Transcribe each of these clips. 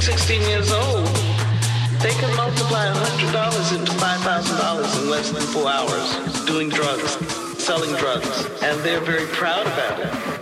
15, 16 years old, they can multiply $100 into $5,000 in less than four hours doing drugs, selling drugs, and they're very proud about it.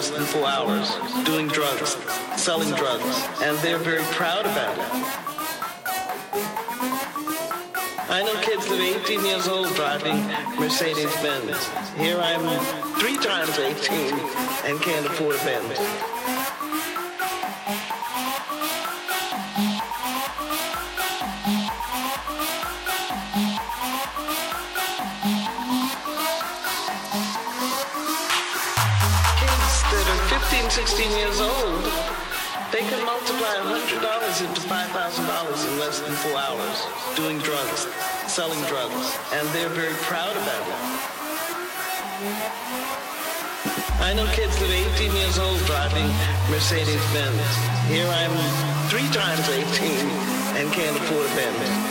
less than four hours doing drugs, selling drugs, and they're very proud about it. I know kids that are 18 years old driving Mercedes Benz. Here I'm three times 18 and can't afford a Benz. 16 years old, they can multiply $100 into $5,000 in less than four hours doing drugs, selling drugs, and they're very proud about it. I know kids that are 18 years old driving Mercedes-Benz. Here I'm three times 18 and can't afford a Benz.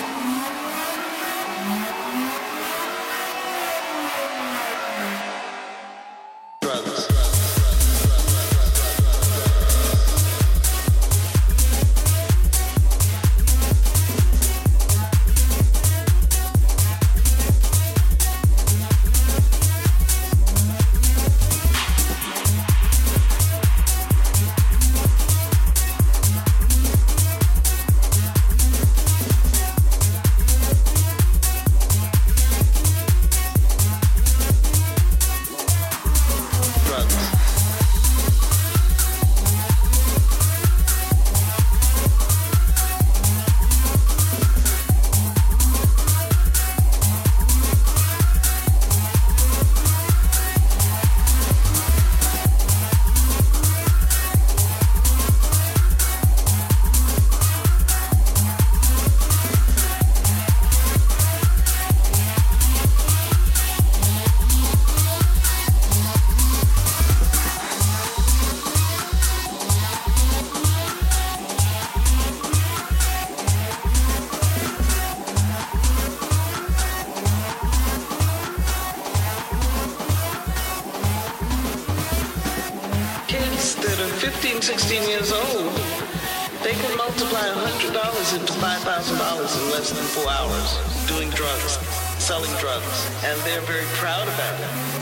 in less than four hours doing drugs, selling drugs, and they're very proud about it.